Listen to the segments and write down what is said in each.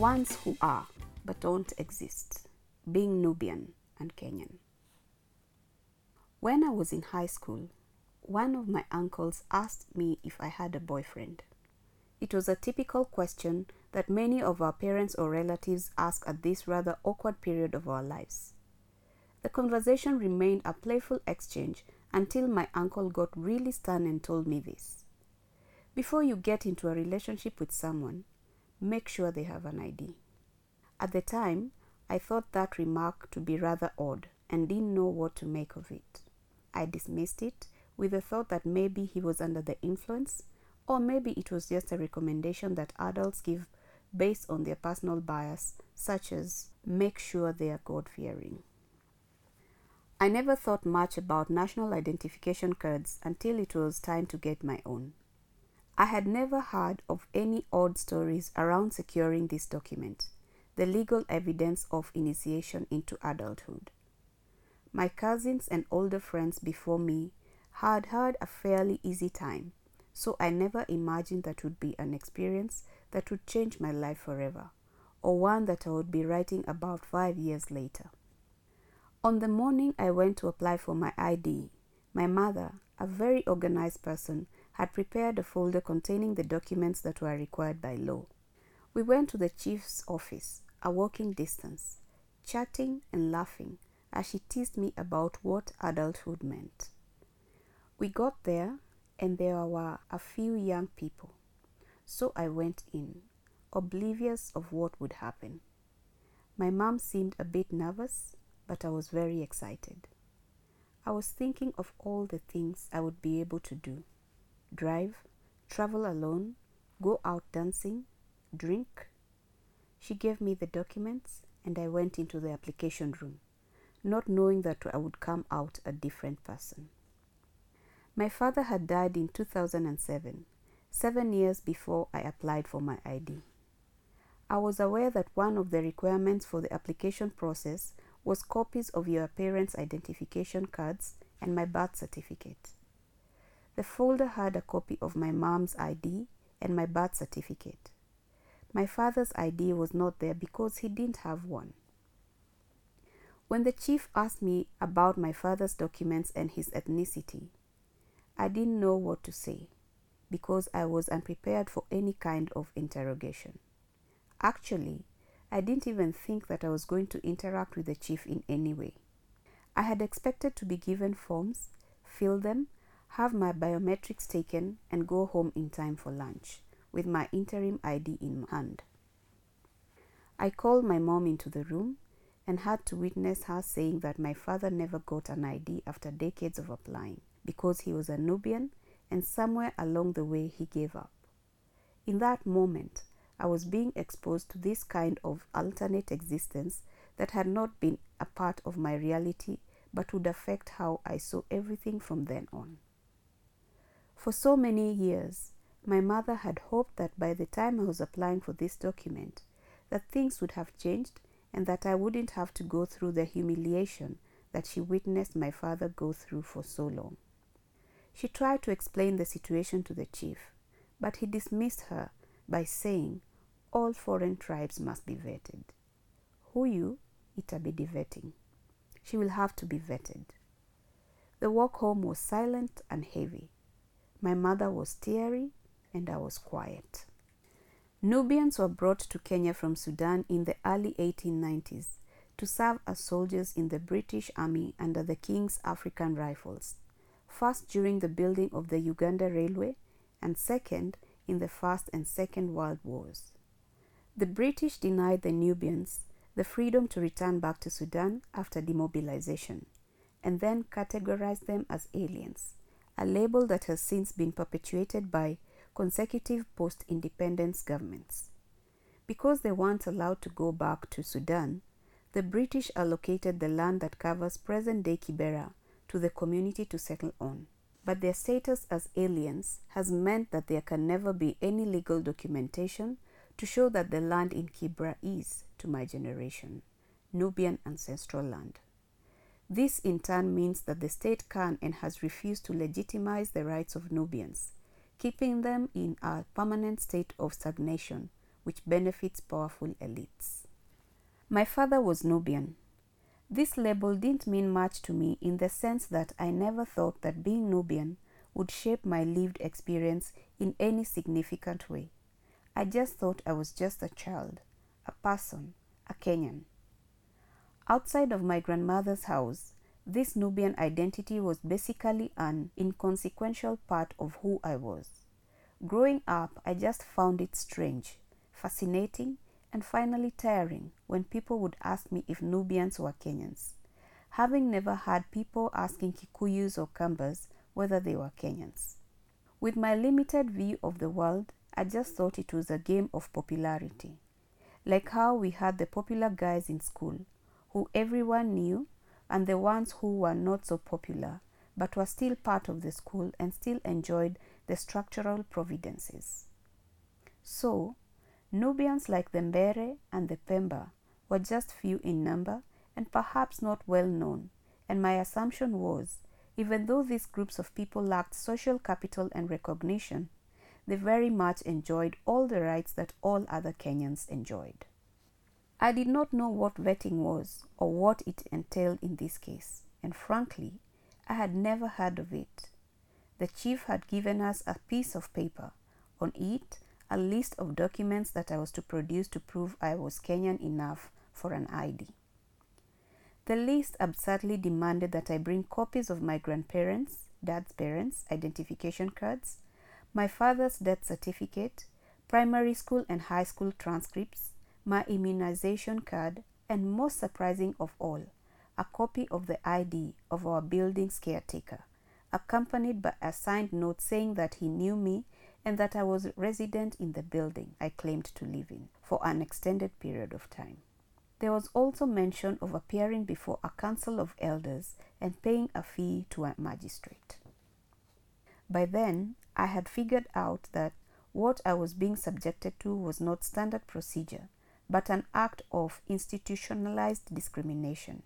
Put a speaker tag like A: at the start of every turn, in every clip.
A: ones who are but don't exist, being Nubian and Kenyan. When I was in high school, one of my uncles asked me if I had a boyfriend. It was a typical question that many of our parents or relatives ask at this rather awkward period of our lives. The conversation remained a playful exchange until my uncle got really stern and told me this. Before you get into a relationship with someone, make sure they have an ID. At the time, I thought that remark to be rather odd and didn't know what to make of it. I dismissed it with the thought that maybe he was under the influence, or maybe it was just a recommendation that adults give based on their personal bias, such as make sure they are God fearing. I never thought much about national identification cards until it was time to get my own. I had never heard of any odd stories around securing this document, the legal evidence of initiation into adulthood. My cousins and older friends before me had had a fairly easy time, so I never imagined that would be an experience that would change my life forever, or one that I would be writing about five years later. On the morning I went to apply for my ID, my mother, a very organized person, had prepared a folder containing the documents that were required by law. We went to the chief's office, a walking distance, chatting and laughing as she teased me about what adulthood meant. We got there, and there were a few young people, so I went in, oblivious of what would happen. My mom seemed a bit nervous but I was very excited. I was thinking of all the things I would be able to do drive, travel alone, go out dancing, drink. She gave me the documents and I went into the application room, not knowing that I would come out a different person. My father had died in 2007, seven years before I applied for my ID. I was aware that one of the requirements for the application process was copies of your parents' identification cards and my birth certificate. The folder had a copy of my mom's ID and my birth certificate. My father's ID was not there because he didn't have one. When the chief asked me about my father's documents and his ethnicity, I didn't know what to say because I was unprepared for any kind of interrogation. Actually, I didn't even think that I was going to interact with the chief in any way. I had expected to be given forms, fill them, have my biometrics taken, and go home in time for lunch with my interim ID in hand. I called my mom into the room and had to witness her saying that my father never got an ID after decades of applying because he was a Nubian and somewhere along the way he gave up. In that moment, I was being exposed to this kind of alternate existence that had not been a part of my reality but would affect how I saw everything from then on. For so many years, my mother had hoped that by the time I was applying for this document, that things would have changed and that I wouldn't have to go through the humiliation that she witnessed my father go through for so long. She tried to explain the situation to the chief, but he dismissed her by saying all foreign tribes must be vetted. Huyu itabidi vetting. She will have to be vetted. The walk home was silent and heavy. My mother was teary and I was quiet. Nubians were brought to Kenya from Sudan in the early 1890s to serve as soldiers in the British Army under the King's African Rifles, first during the building of the Uganda Railway and second in the First and Second World Wars. The British denied the Nubians the freedom to return back to Sudan after demobilization and then categorized them as aliens, a label that has since been perpetuated by consecutive post independence governments. Because they weren't allowed to go back to Sudan, the British allocated the land that covers present day Kibera to the community to settle on. But their status as aliens has meant that there can never be any legal documentation to show that the land in Kibra is, to my generation, Nubian ancestral land. This in turn means that the state can and has refused to legitimize the rights of Nubians, keeping them in a permanent state of stagnation which benefits powerful elites. My father was Nubian. This label didn't mean much to me in the sense that I never thought that being Nubian would shape my lived experience in any significant way. I just thought I was just a child, a person, a Kenyan. Outside of my grandmother's house, this Nubian identity was basically an inconsequential part of who I was. Growing up, I just found it strange, fascinating, and finally tiring when people would ask me if Nubians were Kenyans, having never had people asking Kikuyus or Kambas whether they were Kenyans. With my limited view of the world, I just thought it was a game of popularity. Like how we had the popular guys in school, who everyone knew, and the ones who were not so popular, but were still part of the school and still enjoyed the structural providences. So, Nubians like the Mbere and the Pemba were just few in number and perhaps not well known, and my assumption was even though these groups of people lacked social capital and recognition, they very much enjoyed all the rights that all other Kenyans enjoyed. I did not know what vetting was or what it entailed in this case, and frankly, I had never heard of it. The chief had given us a piece of paper, on it, a list of documents that I was to produce to prove I was Kenyan enough for an ID. The list absurdly demanded that I bring copies of my grandparents, dad's parents' identification cards, my father's death certificate, primary school and high school transcripts, my immunization card, and most surprising of all, a copy of the ID of our building's caretaker, accompanied by a signed note saying that he knew me and that I was resident in the building I claimed to live in for an extended period of time. There was also mention of appearing before a council of elders and paying a fee to a magistrate. By then, I had figured out that what I was being subjected to was not standard procedure, but an act of institutionalized discrimination.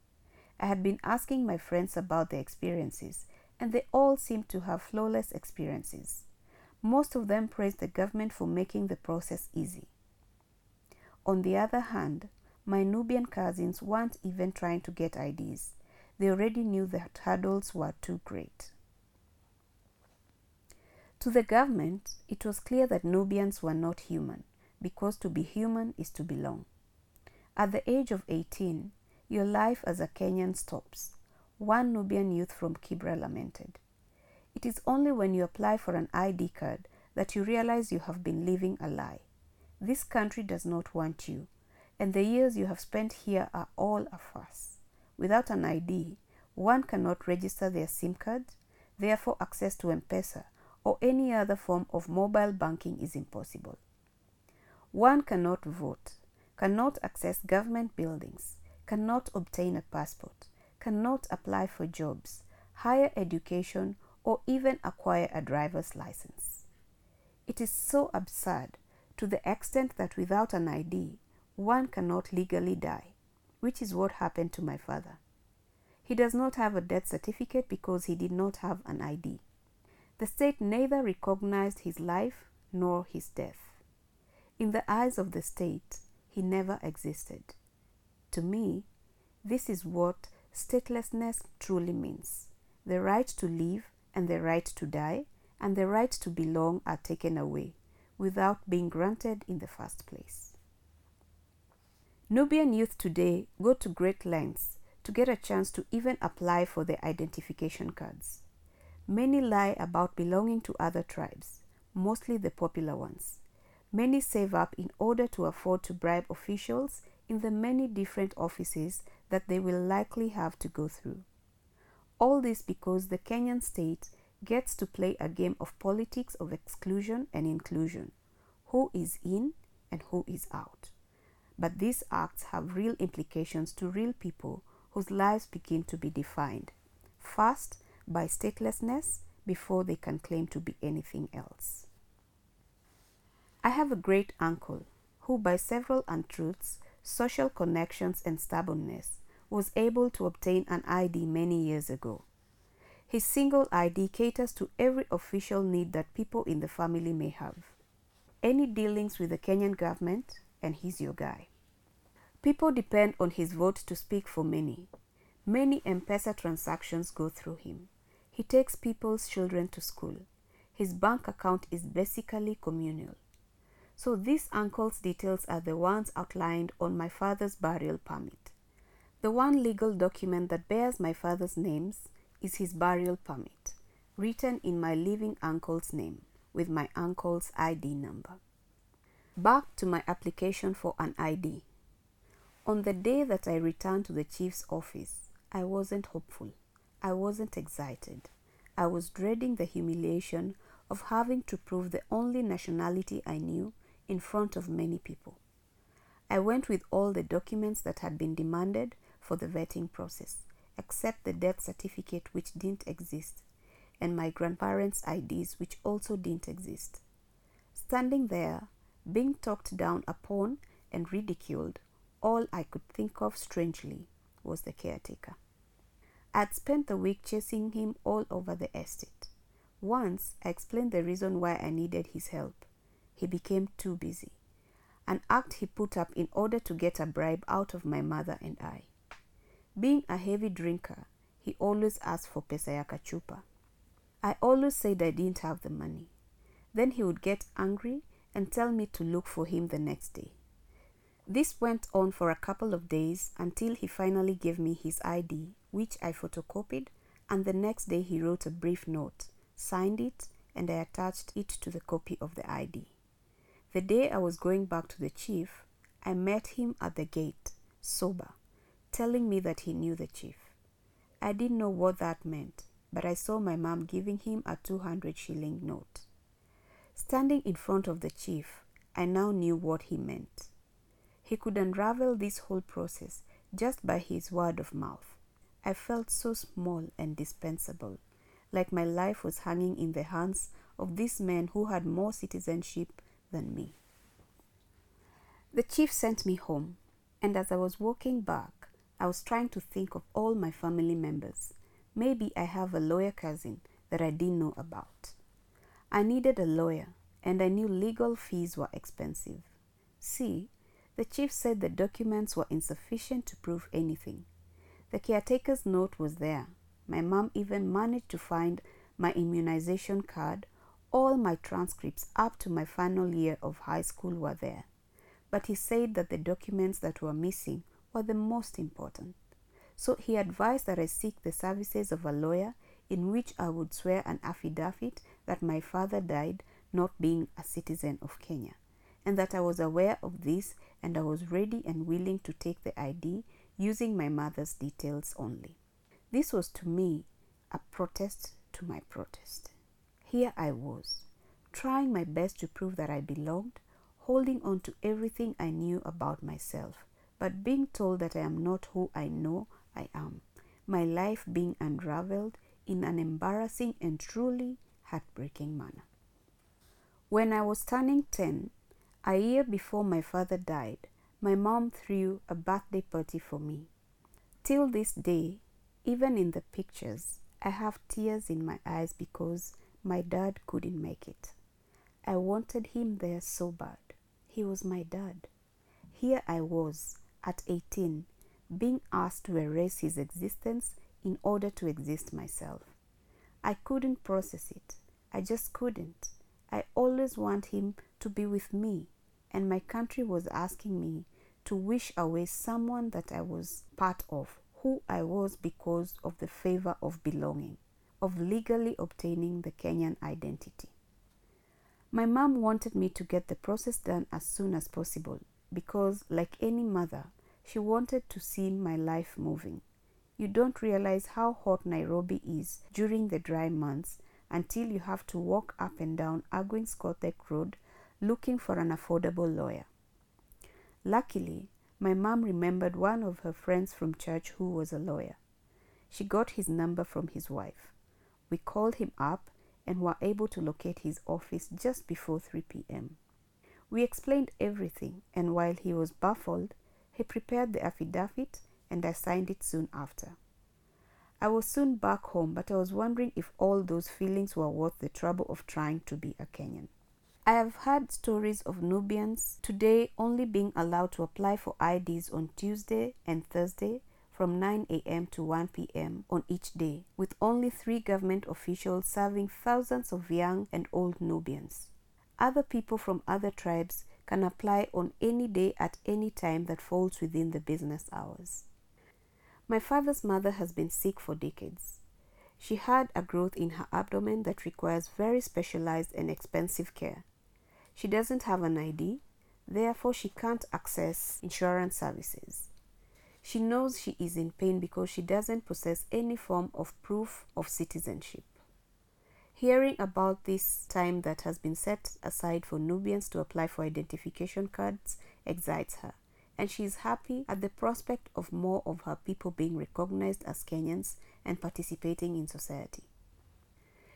A: I had been asking my friends about their experiences, and they all seemed to have flawless experiences. Most of them praised the government for making the process easy. On the other hand, my Nubian cousins weren't even trying to get IDs. They already knew that hurdles were too great. To the government, it was clear that Nubians were not human, because to be human is to belong. At the age of 18, your life as a Kenyan stops, one Nubian youth from Kibra lamented. It is only when you apply for an ID card that you realize you have been living a lie. This country does not want you, and the years you have spent here are all a farce. Without an ID, one cannot register their SIM card, therefore, access to M Pesa or any other form of mobile banking is impossible. One cannot vote, cannot access government buildings, cannot obtain a passport, cannot apply for jobs, higher education, or even acquire a driver's license. It is so absurd to the extent that without an ID, one cannot legally die, which is what happened to my father. He does not have a death certificate because he did not have an ID. The state neither recognized his life nor his death. In the eyes of the state, he never existed. To me, this is what statelessness truly means. The right to live and the right to die and the right to belong are taken away without being granted in the first place. Nubian youth today go to great lengths to get a chance to even apply for their identification cards. Many lie about belonging to other tribes, mostly the popular ones. Many save up in order to afford to bribe officials in the many different offices that they will likely have to go through. All this because the Kenyan state gets to play a game of politics of exclusion and inclusion who is in and who is out. But these acts have real implications to real people whose lives begin to be defined, first by statelessness before they can claim to be anything else. I have a great uncle who, by several untruths, social connections, and stubbornness, was able to obtain an ID many years ago. His single ID caters to every official need that people in the family may have. any dealings with the Kenyan government, and he's your guy. People depend on his vote to speak for many. Many M Pesa transactions go through him. He takes people's children to school. His bank account is basically communal. So these uncle's details are the ones outlined on my father's burial permit. The one legal document that bears my father's names is his burial permit, written in my living uncle's name with my uncle's ID number. Back to my application for an ID. On the day that I returned to the chief's office, I wasn't hopeful. I wasn't excited. I was dreading the humiliation of having to prove the only nationality I knew in front of many people. I went with all the documents that had been demanded for the vetting process, except the death certificate, which didn't exist, and my grandparents' IDs, which also didn't exist. Standing there, being talked down upon and ridiculed, all I could think of strangely was the caretaker. I'd spent the week chasing him all over the estate. Once I explained the reason why I needed his help. He became too busy, an act he put up in order to get a bribe out of my mother and I. Being a heavy drinker, he always asked for pesa ya kachupa. I always said I didn't have the money. Then he would get angry and tell me to look for him the next day. This went on for a couple of days until he finally gave me his ID, which I photocopied, and the next day he wrote a brief note, signed it, and I attached it to the copy of the ID. The day I was going back to the chief, I met him at the gate, sober, telling me that he knew the chief. I didn't know what that meant, but I saw my mom giving him a 200 shilling note. Standing in front of the chief, I now knew what he meant. He could unravel this whole process just by his word of mouth. I felt so small and dispensable, like my life was hanging in the hands of this man who had more citizenship than me. The chief sent me home, and as I was walking back, I was trying to think of all my family members. Maybe I have a lawyer cousin that I didn't know about. I needed a lawyer, and I knew legal fees were expensive. See, the chief said the documents were insufficient to prove anything. The caretaker's note was there. My mom even managed to find my immunization card. All my transcripts up to my final year of high school were there. But he said that the documents that were missing were the most important. So he advised that I seek the services of a lawyer in which I would swear an affidavit that my father died not being a citizen of Kenya and that I was aware of this and I was ready and willing to take the ID using my mother's details only. This was to me a protest to my protest. Here I was, trying my best to prove that I belonged, holding on to everything I knew about myself, but being told that I am not who I know I am, my life being unraveled in an embarrassing and truly heartbreaking manner. When I was turning 10, a year before my father died, my mom threw a birthday party for me. Till this day, even in the pictures, I have tears in my eyes because my dad couldn't make it. I wanted him there so bad. He was my dad. Here I was, at 18, being asked to erase his existence in order to exist myself. I couldn't process it. I just couldn't. I always want him to be with me and my country was asking me to wish away someone that I was part of, who I was because of the favor of belonging, of legally obtaining the Kenyan identity. My mom wanted me to get the process done as soon as possible because, like any mother, she wanted to see my life moving. You don't realize how hot Nairobi is during the dry months until you have to walk up and down Argwings Kodhek Road looking for an affordable lawyer. Luckily, my mom remembered one of her friends from church who was a lawyer. She got his number from his wife. We called him up and were able to locate his office just before 3 p.m. We explained everything, and while he was baffled, he prepared the affidavit and I signed it soon after. I was soon back home, but I was wondering if all those feelings were worth the trouble of trying to be a Kenyan. I have heard stories of Nubians today only being allowed to apply for IDs on Tuesday and Thursday from 9 a.m. to 1 p.m. on each day, with only three government officials serving thousands of young and old Nubians. Other people from other tribes can apply on any day at any time that falls within the business hours. My father's mother has been sick for decades. She had a growth in her abdomen that requires very specialized and expensive care. She doesn't have an ID, therefore, she can't access insurance services. She knows she is in pain because she doesn't possess any form of proof of citizenship. Hearing about this time that has been set aside for Nubians to apply for identification cards excites her, and she is happy at the prospect of more of her people being recognized as Kenyans and participating in society.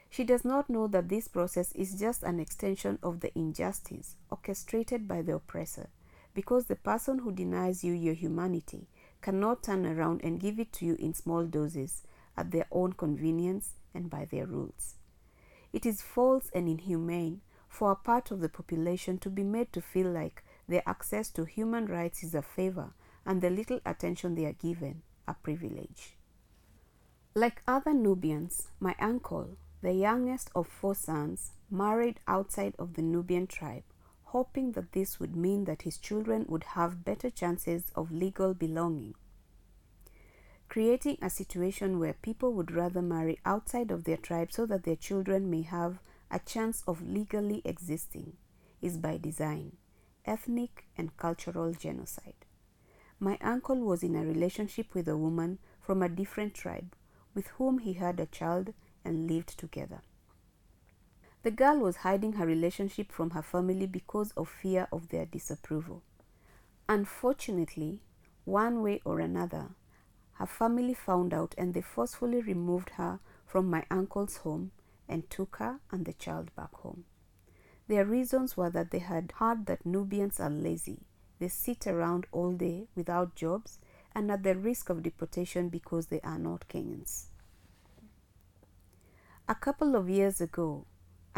A: She does not know that this process is just an extension of the injustice orchestrated by the oppressor, because the person who denies you your humanity cannot turn around and give it to you in small doses at their own convenience and by their rules. It is false and inhumane for a part of the population to be made to feel like their access to human rights is a favor and the little attention they are given a privilege. Like other Nubians, my uncle, the youngest of four sons, married outside of the Nubian tribe, hoping that this would mean that his children would have better chances of legal belonging. Creating a situation where people would rather marry outside of their tribe so that their children may have a chance of legally existing is by design, ethnic and cultural genocide. My uncle was in a relationship with a woman from a different tribe with whom he had a child and lived together. The girl was hiding her relationship from her family because of fear of their disapproval. Unfortunately, one way or another, her family found out and they forcefully removed her from my uncle's home and took her and the child back home. Their reasons were that they had heard that Nubians are lazy. They sit around all day without jobs and at the risk of deportation because they are not Kenyans. A couple of years ago,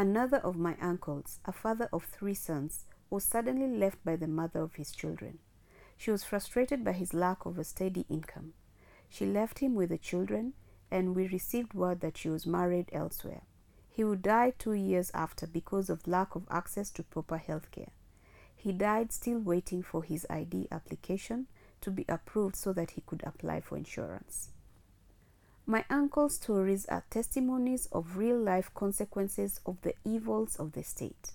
A: another of my uncles, a father of three sons, was suddenly left by the mother of his children. She was frustrated by his lack of a steady income. She left him with the children, and we received word that she was married elsewhere. He would die two years after because of lack of access to proper health care. He died still waiting for his ID application to be approved so that he could apply for insurance. My uncle's stories are testimonies of real life consequences of the evils of the state.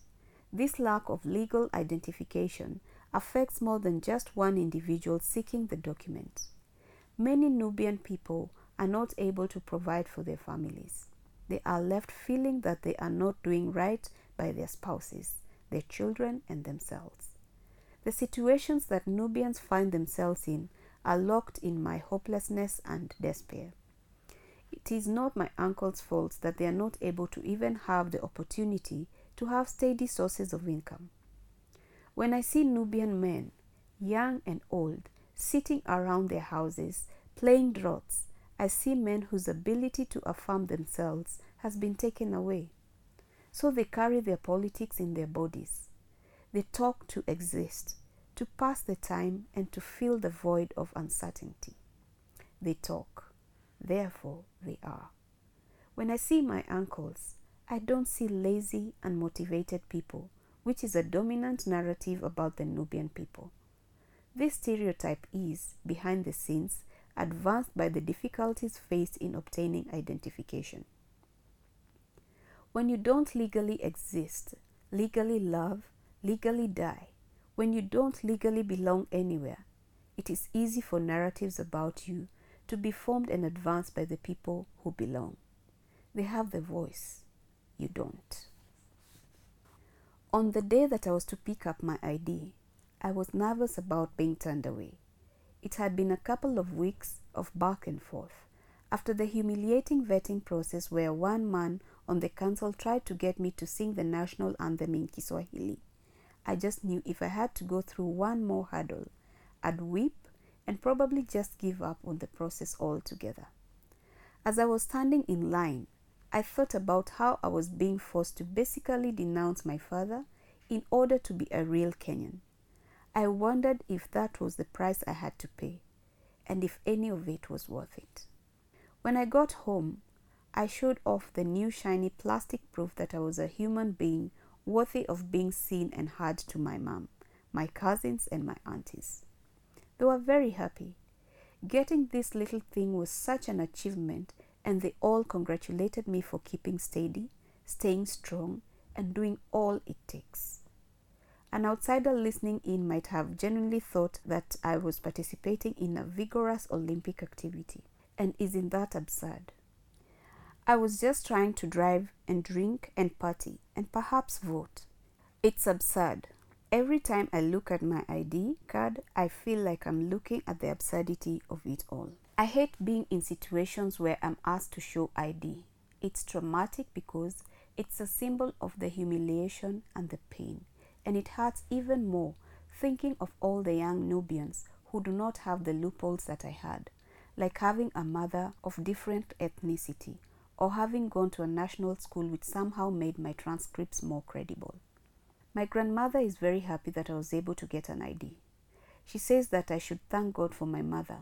A: This lack of legal identification affects more than just one individual seeking the document. Many Nubian people are not able to provide for their families. They are left feeling that they are not doing right by their spouses, their children, and themselves. The situations that Nubians find themselves in are locked in my hopelessness and despair. It is not my uncle's fault that they are not able to even have the opportunity to have steady sources of income. When I see Nubian men, young and old, sitting around their houses playing draughts, I see men whose ability to affirm themselves has been taken away. So they carry their politics in their bodies. They talk to exist, to pass the time, and to fill the void of uncertainty. They talk therefore they are. When I see my uncles, I don't see lazy, unmotivated people, which is a dominant narrative about the Nubian people. This stereotype is, behind the scenes, advanced by the difficulties faced in obtaining identification. When you don't legally exist, legally love, legally die, when you don't legally belong anywhere, it is easy for narratives about you to be formed and advanced by the people who belong. They have the voice, you don't. On the day that I was to pick up my ID, I was nervous about being turned away. It had been a couple of weeks of back and forth. After the humiliating vetting process, where one man on the council tried to get me to sing the national anthem in Kiswahili, I just knew if I had to go through one more hurdle, I'd weep and probably just give up on the process altogether. As I was standing in line, I thought about how I was being forced to basically denounce my father, in order to be a real Kenyan. I wondered if that was the price I had to pay and if any of it was worth it. When I got home, I showed off the new shiny plastic proof that I was a human being worthy of being seen and heard to my mom, my cousins, and my aunties. They were very happy. Getting this little thing was such an achievement, and they all congratulated me for keeping steady, staying strong, and doing all it takes. An outsider listening in might have genuinely thought that I was participating in a vigorous Olympic activity. And isn't that absurd? I was just trying to drive and drink and party and perhaps vote. It's absurd. Every time I look at my ID card, I feel like I'm looking at the absurdity of it all. I hate being in situations where I'm asked to show ID. It's traumatic because it's a symbol of the humiliation and the pain, and it hurts even more thinking of all the young Nubians who do not have the loopholes that I had, like having a mother of different ethnicity or having gone to a national school which somehow made my transcripts more credible. My grandmother is very happy that I was able to get an ID. She says that I should thank God for my mother,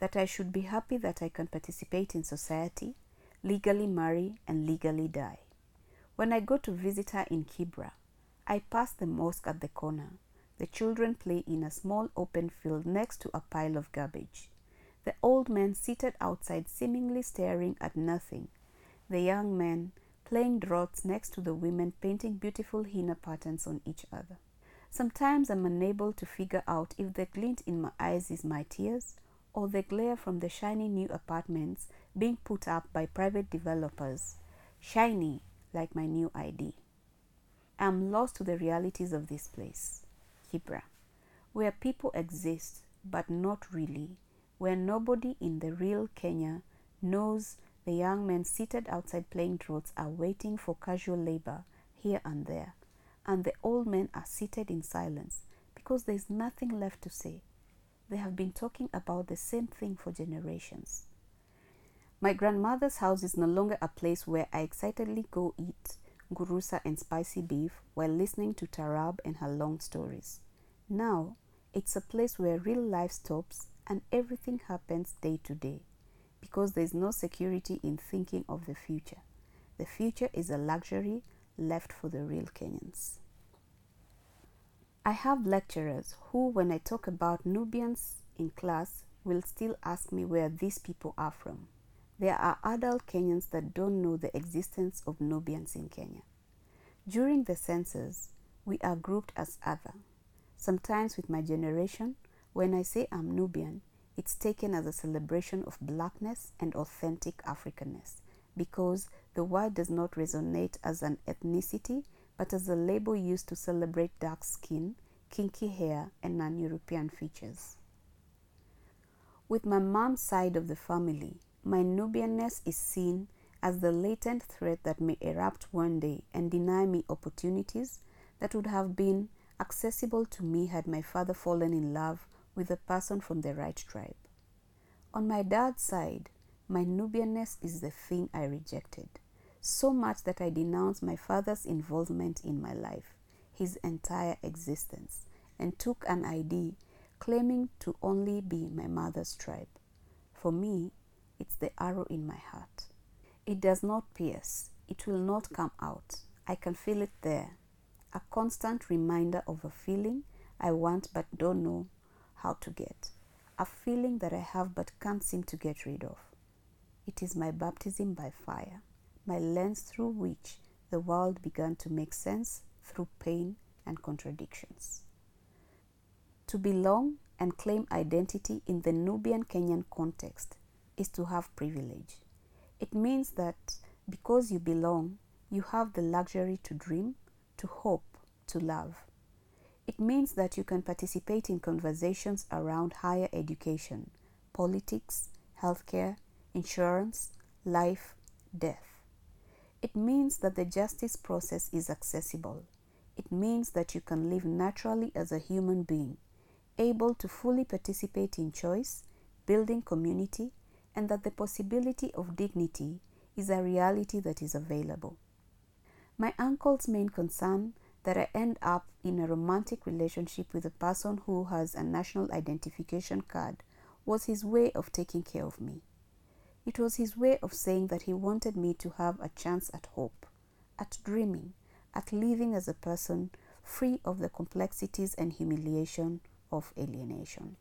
A: that I should be happy that I can participate in society, legally marry, and legally die. When I go to visit her in Kibra, I pass the mosque at the corner. The children play in a small open field next to a pile of garbage. The old men seated outside seemingly staring at nothing. The young men playing draughts next to the women painting beautiful henna patterns on each other. Sometimes I'm unable to figure out if the glint in my eyes is my tears or the glare from the shiny new apartments being put up by private developers. Shiny like my new ID. I'm lost to the realities of this place, Kibra, where people exist but not really, where nobody in the real Kenya knows the young men seated outside playing draughts are waiting for casual labor here and there, and the old men are seated in silence because there is nothing left to say. They have been talking about the same thing for generations. My grandmother's house is no longer a place where I excitedly go eat gurusa and spicy beef while listening to Tarab and her long stories. Now, it's a place where real life stops and everything happens day to day because there is no security in thinking of the future. The future is a luxury left for the real Kenyans. I have lecturers who, when I talk about Nubians in class, will still ask me where these people are from. There are adult Kenyans that don't know the existence of Nubians in Kenya. During the census, we are grouped as other. Sometimes with my generation, when I say I'm Nubian, it's taken as a celebration of blackness and authentic Africanness because the word does not resonate as an ethnicity but as a label used to celebrate dark skin, kinky hair, and non European features. With my mom's side of the family, my Nubianness is seen as the latent threat that may erupt one day and deny me opportunities that would have been accessible to me had my father fallen in love with a person from the right tribe. On my dad's side, my Nubianness is the thing I rejected, so much that I denounced my father's involvement in my life, his entire existence, and took an ID claiming to only be my mother's tribe. For me, it's the arrow in my heart. It does not pierce, it will not come out. I can feel it there. A constant reminder of a feeling I want but don't know how to get. A feeling that I have but can't seem to get rid of. It is my baptism by fire, my lens through which the world began to make sense through pain and contradictions. To belong and claim identity in the Nubian Kenyan context is to have privilege. It means that because you belong, you have the luxury to dream, to hope, to love. It means that you can participate in conversations around higher education, politics, healthcare, insurance, life, death. It means that the justice process is accessible. It means that you can live naturally as a human being, able to fully participate in choice, building community, and that the possibility of dignity is a reality that is available. My uncle's main concern that I end up in a romantic relationship with a person who has a national identification card was his way of taking care of me. It was his way of saying that he wanted me to have a chance at hope, at dreaming, at living as a person free of the complexities and humiliation of alienation.